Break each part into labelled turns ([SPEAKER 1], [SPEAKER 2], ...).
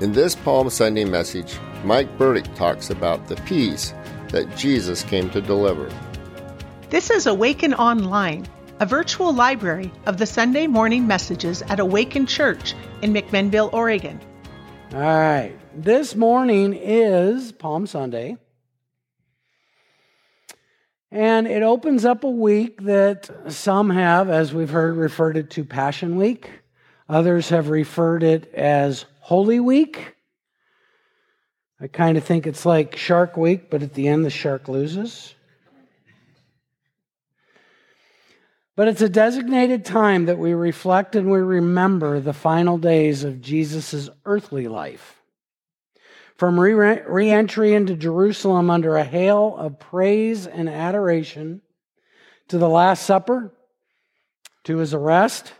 [SPEAKER 1] In this Palm Sunday message, Mike Burdick talks about the peace that Jesus came to deliver.
[SPEAKER 2] This is Awaken Online, a virtual library of the Sunday morning messages at Awaken Church in McMinnville, Oregon.
[SPEAKER 3] All right. This morning is Palm Sunday. And it opens up a week that some have, as we've heard, referred it to Passion Week. Others have referred it as Holy Week. I kind of think it's like Shark Week, but at the end, the shark loses. But it's a designated time that we reflect and we remember the final days of Jesus' earthly life. From re entry into Jerusalem under a hail of praise and adoration, to the Last Supper, to his arrest,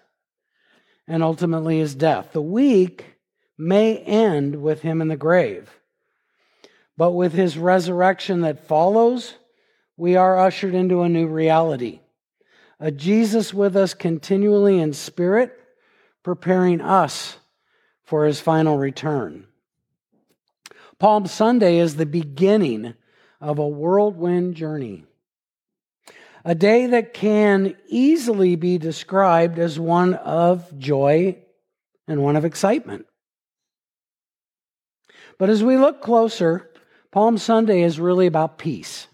[SPEAKER 3] and ultimately his death. The week may end with him in the grave. But with his resurrection that follows, we are ushered into a new reality. A Jesus with us continually in spirit, preparing us for his final return. Palm Sunday is the beginning of a whirlwind journey. A day that can easily be described as one of joy and one of excitement. But as we look closer, Palm Sunday is really about peace.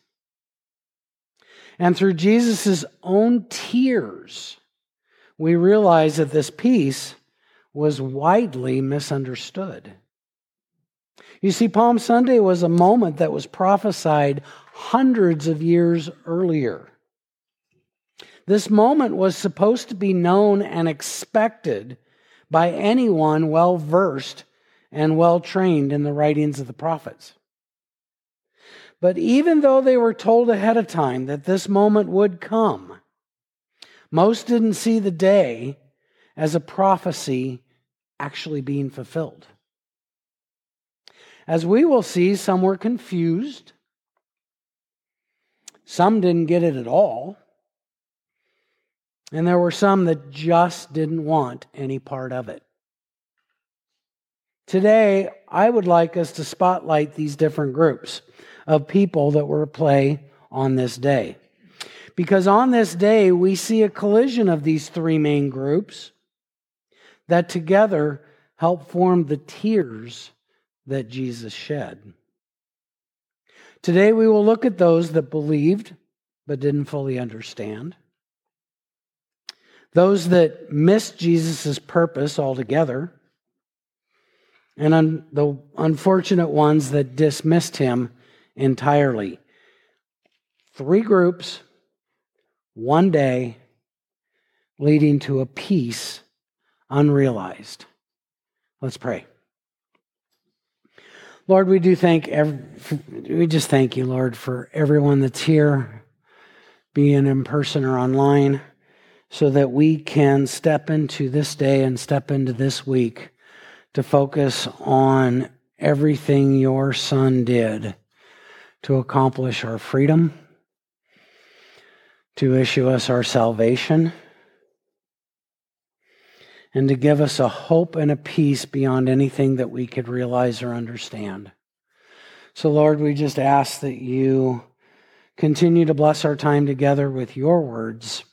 [SPEAKER 3] And through Jesus' own tears, we realize that this peace was widely misunderstood. You see, Palm Sunday was a moment that was prophesied hundreds of years earlier. This moment was supposed to be known and expected by anyone well versed and well trained in the writings of the prophets. But even though they were told ahead of time that this moment would come, most didn't see the day as a prophecy actually being fulfilled. As we will see, some were confused. Some didn't get it at all. And there were some that just didn't want any part of it. Today, I would like us to spotlight these different groups of people that were at play on this day. Because on this day, we see a collision of these three main groups that together help form the tears that Jesus shed. Today we will look at those that believed but didn't fully understand, those that missed Jesus' purpose altogether, and un- the unfortunate ones that dismissed him entirely. Three groups, one day, leading to a peace unrealized. Let's pray. Lord, we do thank every, we just thank you, Lord, for everyone that's here, being in person or online, so that we can step into this day and step into this week to focus on everything your son did to accomplish our freedom, to issue us our salvation and to give us a hope and a peace beyond anything that we could realize or understand. So, Lord, we just ask that you continue to bless our time together with your words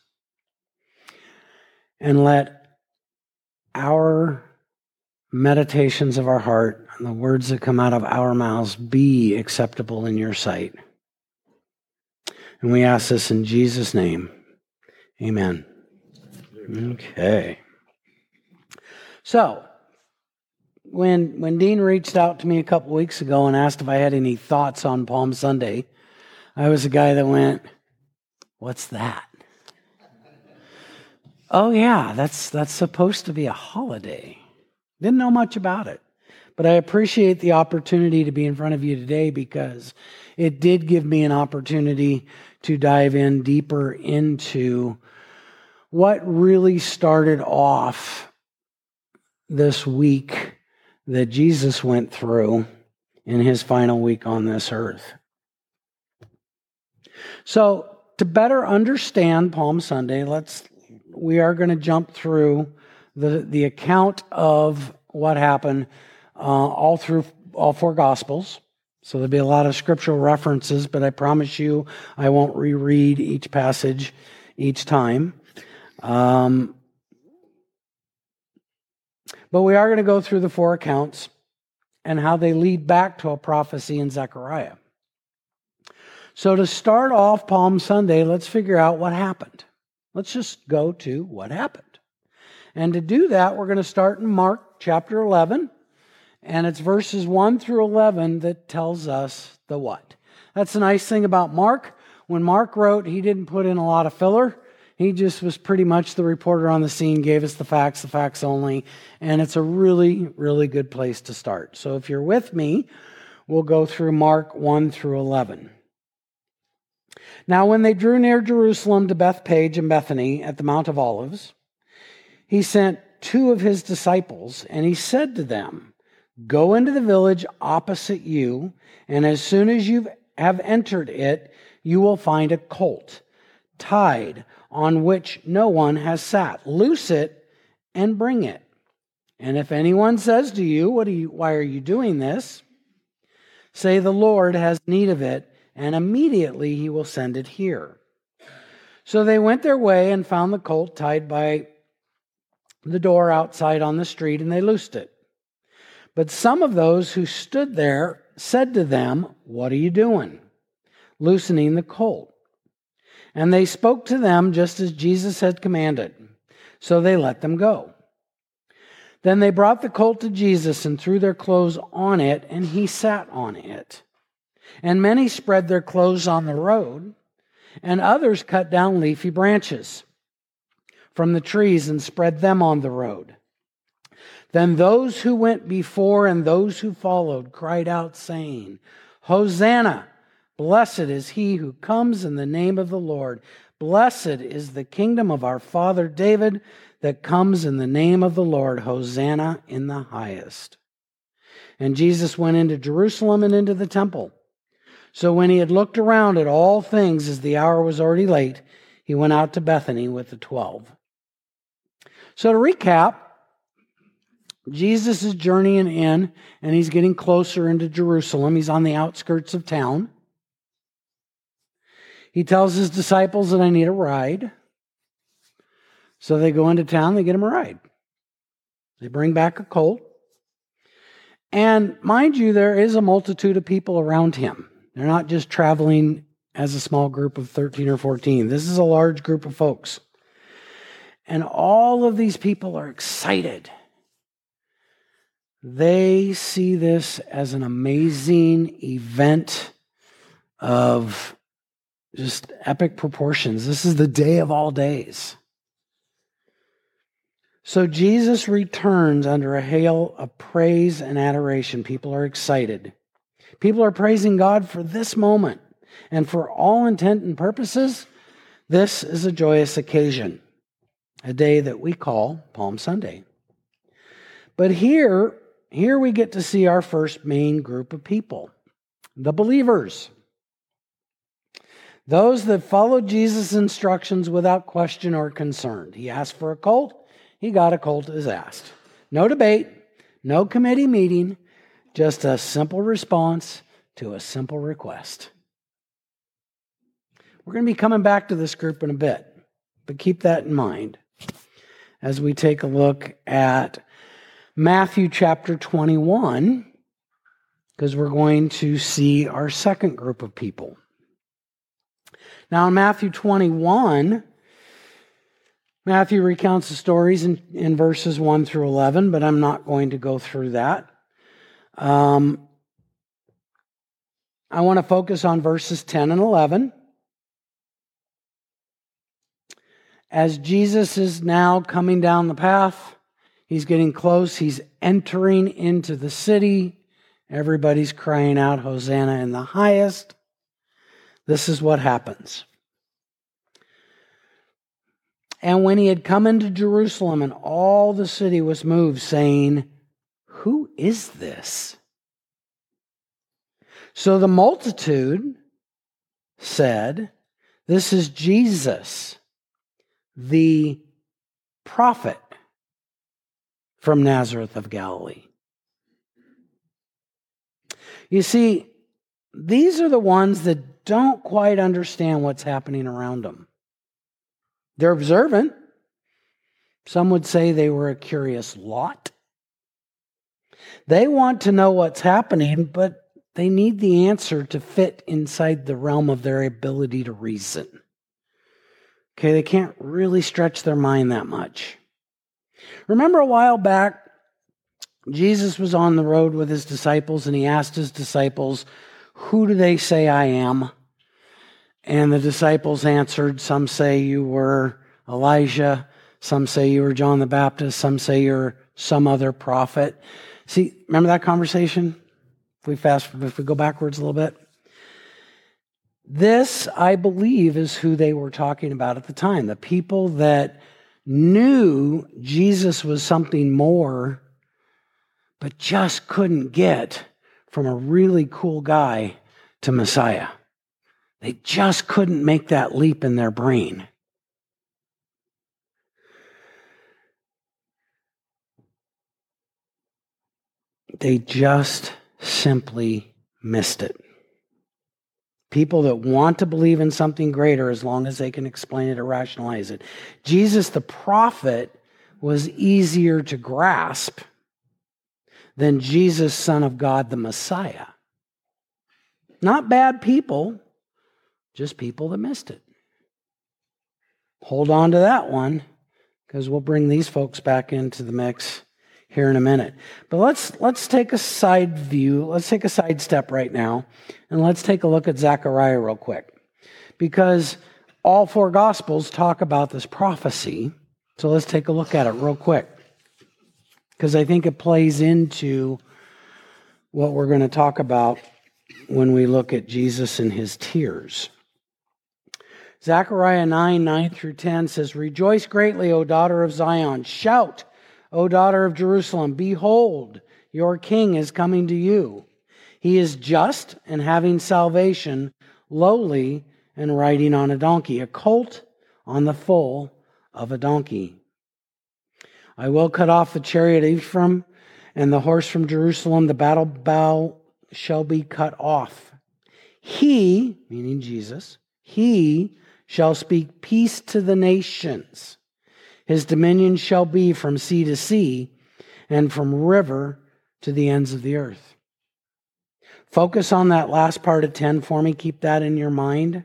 [SPEAKER 3] and let our meditations of our heart and the words that come out of our mouths be acceptable in your sight. And we ask this in Jesus' name. Amen. Okay. So, when when Dean reached out to me a couple weeks ago and asked if I had any thoughts on Palm Sunday, I was the guy that went, "What's that?" oh yeah, that's that's supposed to be a holiday. Didn't know much about it. But I appreciate the opportunity to be in front of you today because it did give me an opportunity to dive in deeper into what really started off this week that Jesus went through in his final week on this earth. So, to better understand Palm Sunday, let's we are going to jump through the, the account of what happened uh, all through all four Gospels. So there'll be a lot of scriptural references, but I promise you I won't reread each passage each time. Um, but we are going to go through the four accounts and how they lead back to a prophecy in Zechariah. So, to start off Palm Sunday, let's figure out what happened. Let's just go to what happened. And to do that, we're going to start in Mark chapter 11, and it's verses 1 through 11 that tells us the what. That's the nice thing about Mark. When Mark wrote, he didn't put in a lot of filler. He just was pretty much the reporter on the scene, gave us the facts, the facts only, and it's a really, really good place to start. So if you're with me, we'll go through Mark 1 through 11. Now, when they drew near Jerusalem to Bethphage and Bethany at the Mount of Olives, he sent two of his disciples, and he said to them, Go into the village opposite you, and as soon as you have entered it, you will find a colt tied on which no one has sat. Loose it and bring it. And if anyone says to you, what are you why are you doing this? Say the Lord has need of it, and immediately he will send it here. So they went their way and found the colt tied by the door outside on the street, and they loosed it. But some of those who stood there said to them, What are you doing? Loosening the colt. And they spoke to them just as Jesus had commanded. So they let them go. Then they brought the colt to Jesus and threw their clothes on it, and he sat on it. And many spread their clothes on the road, and others cut down leafy branches from the trees and spread them on the road. Then those who went before and those who followed cried out, saying, Hosanna! Blessed is he who comes in the name of the Lord. Blessed is the kingdom of our father David that comes in the name of the Lord. Hosanna in the highest. And Jesus went into Jerusalem and into the temple. So when he had looked around at all things as the hour was already late, he went out to Bethany with the twelve. So to recap, Jesus is journeying in and he's getting closer into Jerusalem. He's on the outskirts of town. He tells his disciples that I need a ride. So they go into town, they get him a ride. They bring back a colt. And mind you, there is a multitude of people around him. They're not just traveling as a small group of 13 or 14. This is a large group of folks. And all of these people are excited. They see this as an amazing event of just epic proportions. This is the day of all days. So Jesus returns under a hail of praise and adoration. People are excited. People are praising God for this moment. And for all intent and purposes, this is a joyous occasion, a day that we call Palm Sunday. But here, here we get to see our first main group of people, the believers. Those that followed Jesus' instructions without question or concern. He asked for a colt, he got a colt as asked. No debate, no committee meeting, just a simple response to a simple request. We're going to be coming back to this group in a bit, but keep that in mind as we take a look at Matthew chapter 21, because we're going to see our second group of people. Now, in Matthew 21, Matthew recounts the stories in, in verses 1 through 11, but I'm not going to go through that. Um, I want to focus on verses 10 and 11. As Jesus is now coming down the path, he's getting close, he's entering into the city. Everybody's crying out, Hosanna in the highest. This is what happens. And when he had come into Jerusalem, and all the city was moved, saying, Who is this? So the multitude said, This is Jesus, the prophet from Nazareth of Galilee. You see, these are the ones that don't quite understand what's happening around them. They're observant. Some would say they were a curious lot. They want to know what's happening, but they need the answer to fit inside the realm of their ability to reason. Okay, they can't really stretch their mind that much. Remember a while back, Jesus was on the road with his disciples and he asked his disciples, Who do they say I am? And the disciples answered, Some say you were Elijah, some say you were John the Baptist, some say you're some other prophet. See, remember that conversation? If we fast, if we go backwards a little bit. This, I believe, is who they were talking about at the time. The people that knew Jesus was something more, but just couldn't get from a really cool guy to Messiah. They just couldn't make that leap in their brain. They just simply missed it. People that want to believe in something greater as long as they can explain it or rationalize it. Jesus the prophet was easier to grasp than Jesus, Son of God, the Messiah. Not bad people, just people that missed it. Hold on to that one because we'll bring these folks back into the mix here in a minute. But let's let's take a side view. Let's take a side step right now, and let's take a look at Zechariah real quick, because all four gospels talk about this prophecy. So let's take a look at it real quick, because I think it plays into what we're going to talk about when we look at Jesus and his tears. Zechariah 9, 9 through 10 says, Rejoice greatly, O daughter of Zion. Shout O daughter of Jerusalem, behold, your king is coming to you. He is just and having salvation, lowly and riding on a donkey, a colt on the foal of a donkey. I will cut off the chariot of Ephraim and the horse from Jerusalem. The battle bow shall be cut off. He, meaning Jesus, he shall speak peace to the nations. His dominion shall be from sea to sea and from river to the ends of the earth. Focus on that last part of 10 for me. Keep that in your mind.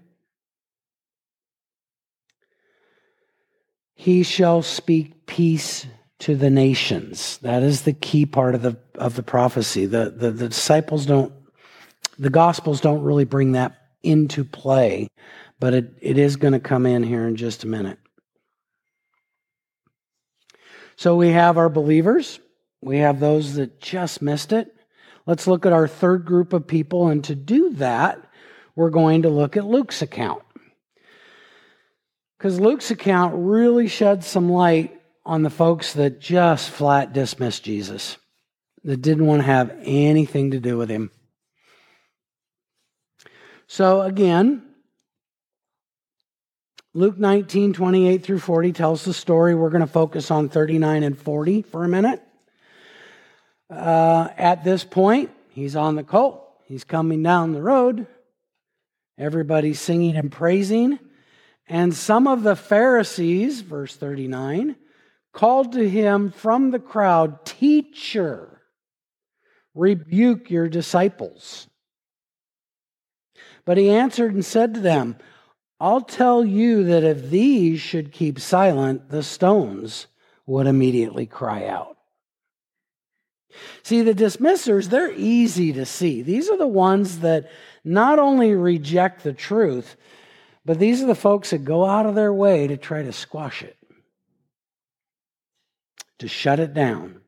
[SPEAKER 3] He shall speak peace to the nations. That is the key part of the, of the prophecy. The, the, the disciples don't, the gospels don't really bring that into play, but it, it is going to come in here in just a minute. So we have our believers, we have those that just missed it. Let's look at our third group of people, and to do that, we're going to look at Luke's account. Because Luke's account really sheds some light on the folks that just flat dismissed Jesus, that didn't want to have anything to do with him. So, again, Luke 19, 28 through 40 tells the story. We're going to focus on 39 and 40 for a minute. Uh, at this point, he's on the colt. He's coming down the road. Everybody's singing and praising. And some of the Pharisees, verse 39, called to him from the crowd, Teacher, rebuke your disciples. But he answered and said to them, I'll tell you that if these should keep silent, the stones would immediately cry out. See, the dismissers, they're easy to see. These are the ones that not only reject the truth, but these are the folks that go out of their way to try to squash it, to shut it down.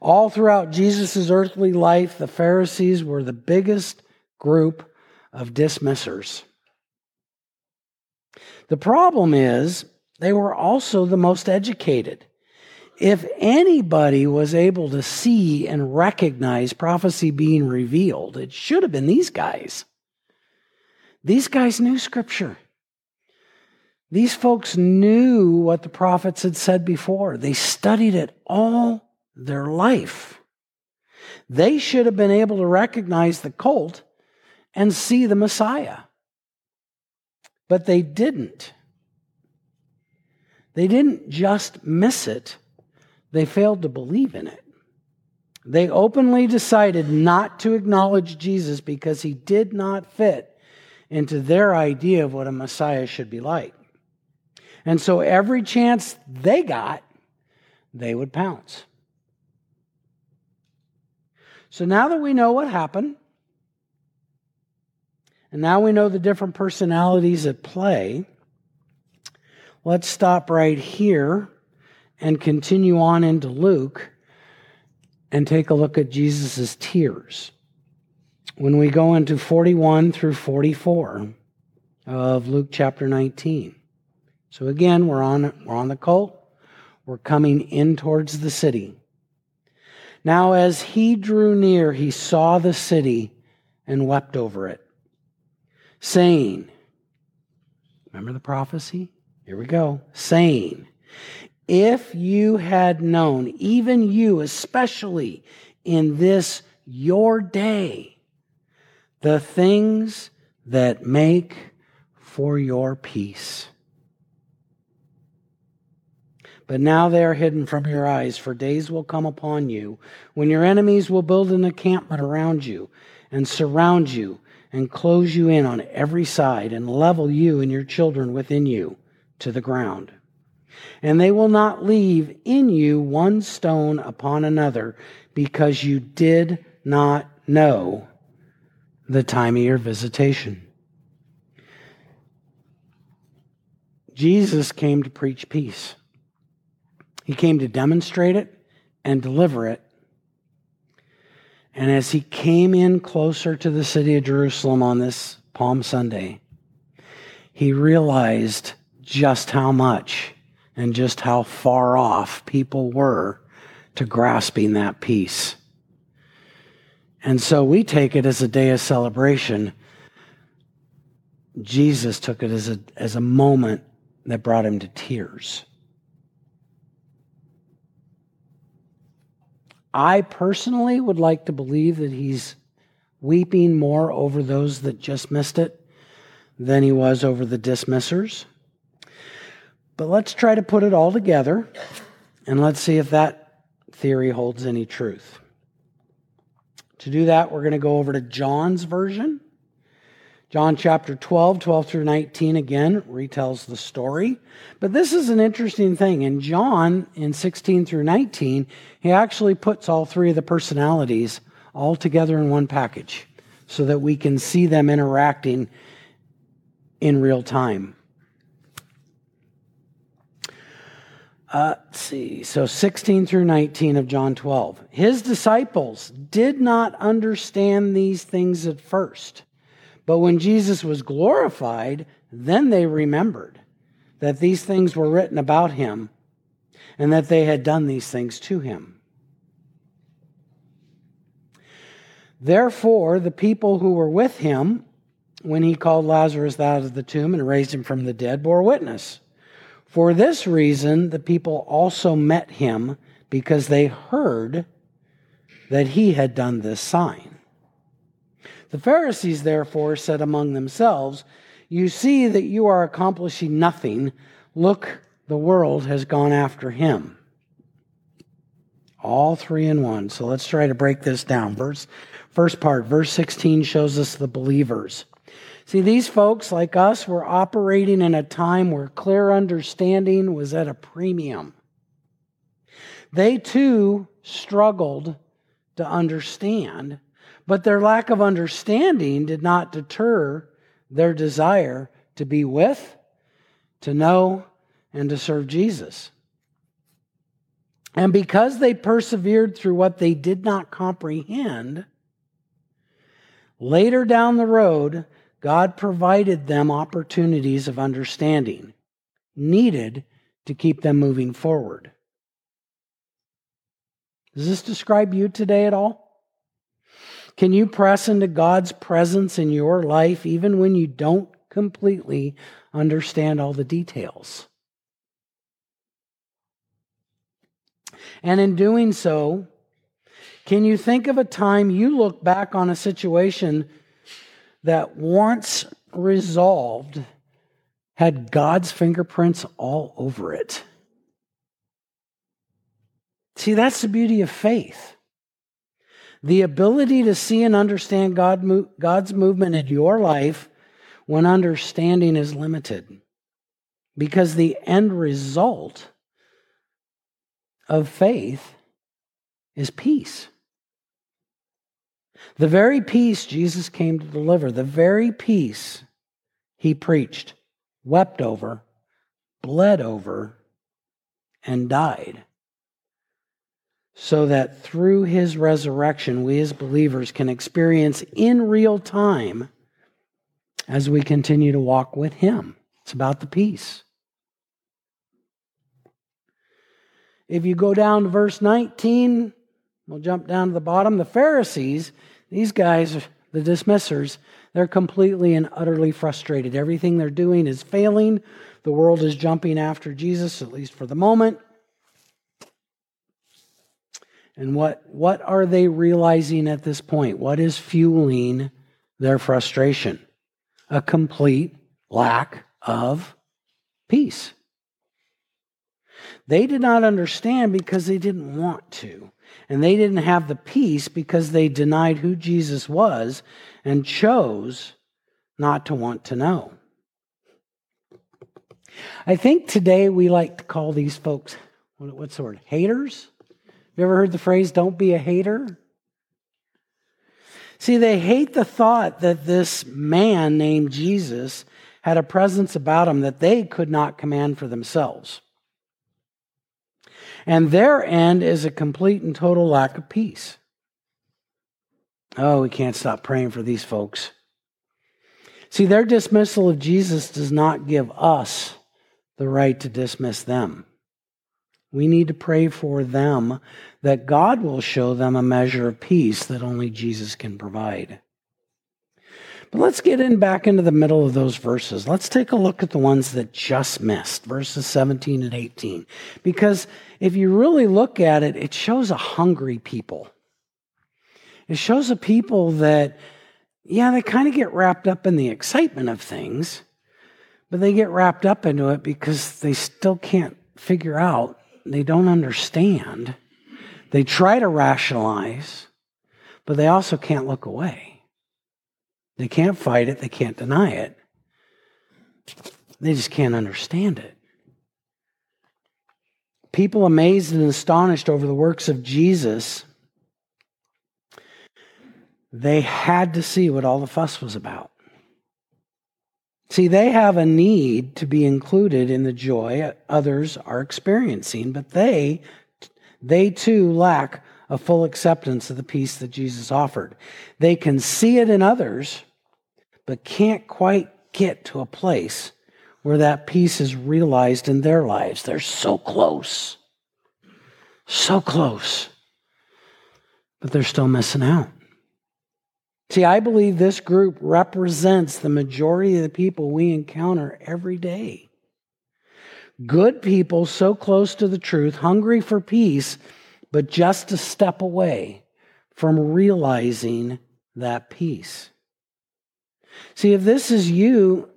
[SPEAKER 3] All throughout Jesus' earthly life, the Pharisees were the biggest group of dismissers. The problem is they were also the most educated. If anybody was able to see and recognize prophecy being revealed, it should have been these guys. These guys knew scripture. These folks knew what the prophets had said before. They studied it all their life. They should have been able to recognize the cult and see the Messiah. But they didn't. They didn't just miss it, they failed to believe in it. They openly decided not to acknowledge Jesus because he did not fit into their idea of what a Messiah should be like. And so every chance they got, they would pounce. So now that we know what happened, and now we know the different personalities at play, let's stop right here and continue on into Luke and take a look at Jesus' tears. When we go into 41 through 44 of Luke chapter 19. So again, we're on, we're on the colt. We're coming in towards the city. Now, as he drew near, he saw the city and wept over it, saying, Remember the prophecy? Here we go. Saying, If you had known, even you especially in this your day, the things that make for your peace but now they are hidden from your eyes, for days will come upon you when your enemies will build an encampment around you and surround you and close you in on every side and level you and your children within you to the ground. And they will not leave in you one stone upon another because you did not know the time of your visitation. Jesus came to preach peace. He came to demonstrate it and deliver it. And as he came in closer to the city of Jerusalem on this Palm Sunday, he realized just how much and just how far off people were to grasping that peace. And so we take it as a day of celebration. Jesus took it as a, as a moment that brought him to tears. I personally would like to believe that he's weeping more over those that just missed it than he was over the dismissers. But let's try to put it all together and let's see if that theory holds any truth. To do that, we're going to go over to John's version. John chapter 12, 12 through 19 again retells the story. But this is an interesting thing. In John, in 16 through 19, he actually puts all three of the personalities all together in one package so that we can see them interacting in real time. Uh, let's see. So 16 through 19 of John 12. His disciples did not understand these things at first. But when Jesus was glorified, then they remembered that these things were written about him and that they had done these things to him. Therefore, the people who were with him when he called Lazarus out of the tomb and raised him from the dead bore witness. For this reason, the people also met him because they heard that he had done this sign. The Pharisees, therefore, said among themselves, You see that you are accomplishing nothing. Look, the world has gone after him. All three in one. So let's try to break this down. Verse, first part, verse 16 shows us the believers. See, these folks, like us, were operating in a time where clear understanding was at a premium. They too struggled to understand but their lack of understanding did not deter their desire to be with, to know, and to serve Jesus. And because they persevered through what they did not comprehend, later down the road, God provided them opportunities of understanding needed to keep them moving forward. Does this describe you today at all? Can you press into God's presence in your life even when you don't completely understand all the details? And in doing so, Can you think of a time you look back on a situation that once resolved had God's fingerprints all over it? See, that's the beauty of faith. The ability to see and understand God, God's movement in your life when understanding is limited. Because the end result of faith is peace. The very peace Jesus came to deliver, the very peace he preached, wept over, bled over, and died. So that through his resurrection, we as believers can experience in real time as we continue to walk with him. It's about the peace. If you go down to verse 19, we'll jump down to the bottom. The Pharisees, these guys, the dismissers, they're completely and utterly frustrated. Everything they're doing is failing. The world is jumping after Jesus, at least for the moment. And what, what are they realizing at this point? What is fueling their frustration? A complete lack of peace. They did not understand because they didn't want to. And they didn't have the peace because they denied who Jesus was and chose not to want to know. I think today we like to call these folks, what's the word, haters? You ever heard the phrase, don't be a hater? See, they hate the thought that this man named Jesus had a presence about him that they could not command for themselves. And their end is a complete and total lack of peace. Oh, we can't stop praying for these folks. See, their dismissal of Jesus does not give us the right to dismiss them. We need to pray for them that God will show them a measure of peace that only Jesus can provide. But let's get in back into the middle of those verses. Let's take a look at the ones that just missed, verses 17 and 18. Because if you really look at it, it shows a hungry people. It shows a people that, yeah, they kind of get wrapped up in the excitement of things, but they get wrapped up into it because they still can't figure out, they don't understand. They try to rationalize, but they also can't look away. They can't fight it, they can't deny it. They just can't understand it. People amazed and astonished over the works of Jesus, they had to see what all the fuss was about. See, they have a need to be included in the joy others are experiencing, but they they too lack a full acceptance of the peace that Jesus offered. They can see it in others, but can't quite get to a place where that peace is realized in their lives. They're so close. So close. But they're still missing out. See, I believe this group represents the majority of the people we encounter every day. Good people so close to the truth, hungry for peace, but just a step away from realizing that peace. See, if this is you,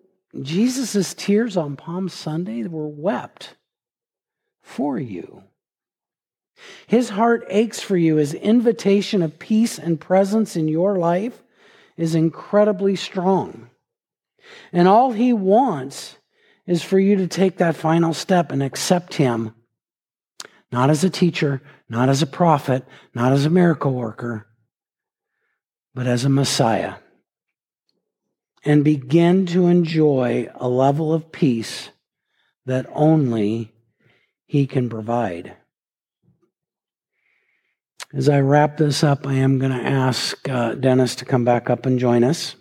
[SPEAKER 3] Jesus' tears on Palm Sunday were wept for you. His heart aches for you. His invitation of peace and presence in your life is incredibly strong. And all he wants is for you to take that final step and accept him, not as a teacher, not as a prophet, not as a miracle worker, but as a Messiah and begin to enjoy a level of peace that only He can provide. As I wrap this up, I am going to ask uh, Dennis to come back up and join us.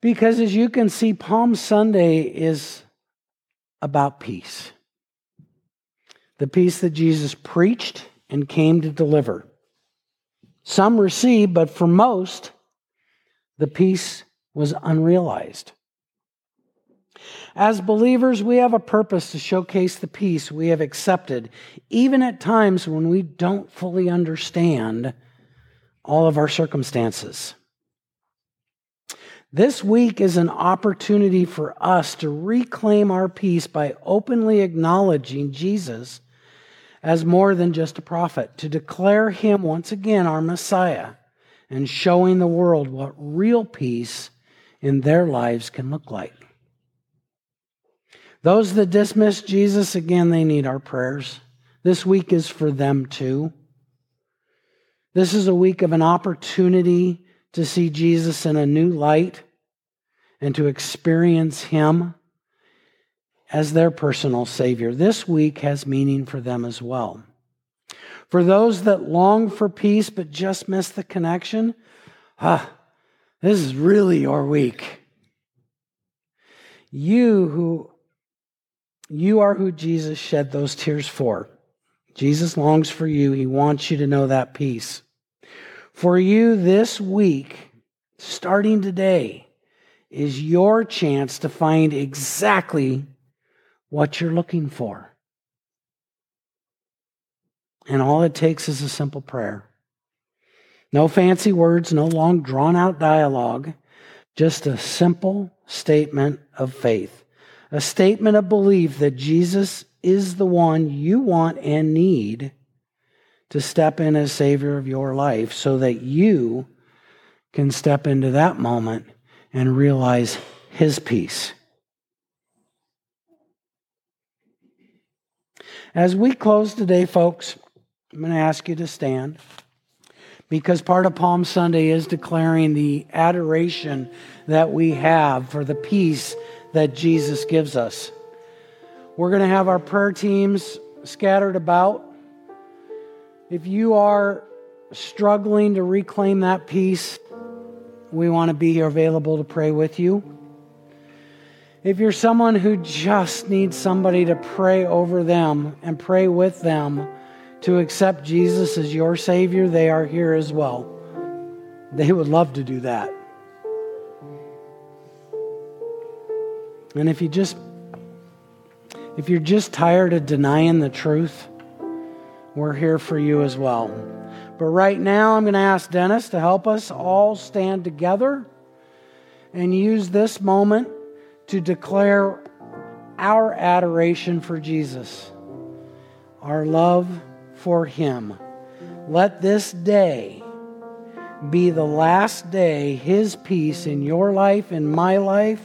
[SPEAKER 3] Because as you can see, Palm Sunday is about peace. The peace that Jesus preached and came to deliver. Some received, but for most, the peace was unrealized. As believers, we have a purpose to showcase the peace we have accepted, even at times when we don't fully understand all of our circumstances. This week is an opportunity for us to reclaim our peace by openly acknowledging Jesus as more than just a prophet, to declare him once again our Messiah, and showing the world what real peace in their lives can look like. Those that dismiss Jesus, again, they need our prayers. This week is for them too. This is a week of an opportunity to see Jesus in a new light and to experience Him as their personal Savior. This week has meaning for them as well. For those that long for peace but just miss the connection, ah, this is really your week. You who you are who Jesus shed those tears for. Jesus longs for you. He wants you to know that peace. For you this week, starting today, is your chance to find exactly what you're looking for. And all it takes is a simple prayer. No fancy words, no long drawn out dialogue, just a simple statement of faith, a statement of belief that Jesus is the one you want and need to step in as Savior of your life so that you can step into that moment and realize His peace. As we close today, folks, I'm going to ask you to stand because part of Palm Sunday is declaring the adoration that we have for the peace that Jesus gives us. We're going to have our prayer teams scattered about. If you are struggling to reclaim that peace, we want to be available to pray with you. If you're someone who just needs somebody to pray over them and pray with them to accept Jesus as your Savior, they are here as well. They would love to do that. And if you just if you're just tired of denying the truth, we're here for you as well. But right now, I'm going to ask Dennis to help us all stand together and use this moment to declare our adoration for Jesus, our love for Him. Let this day be the last day, His peace in your life, in my life.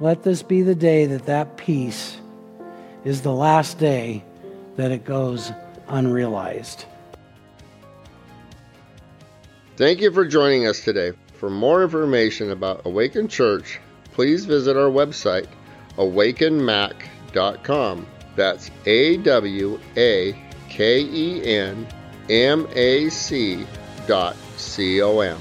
[SPEAKER 3] Let this be the day that that peace is the last day that it goes unrealized.
[SPEAKER 1] Thank you for joining us today. For more information about Awaken Church, please visit our website, awakenmac.com. That's A W A K E N M A C dot C O M.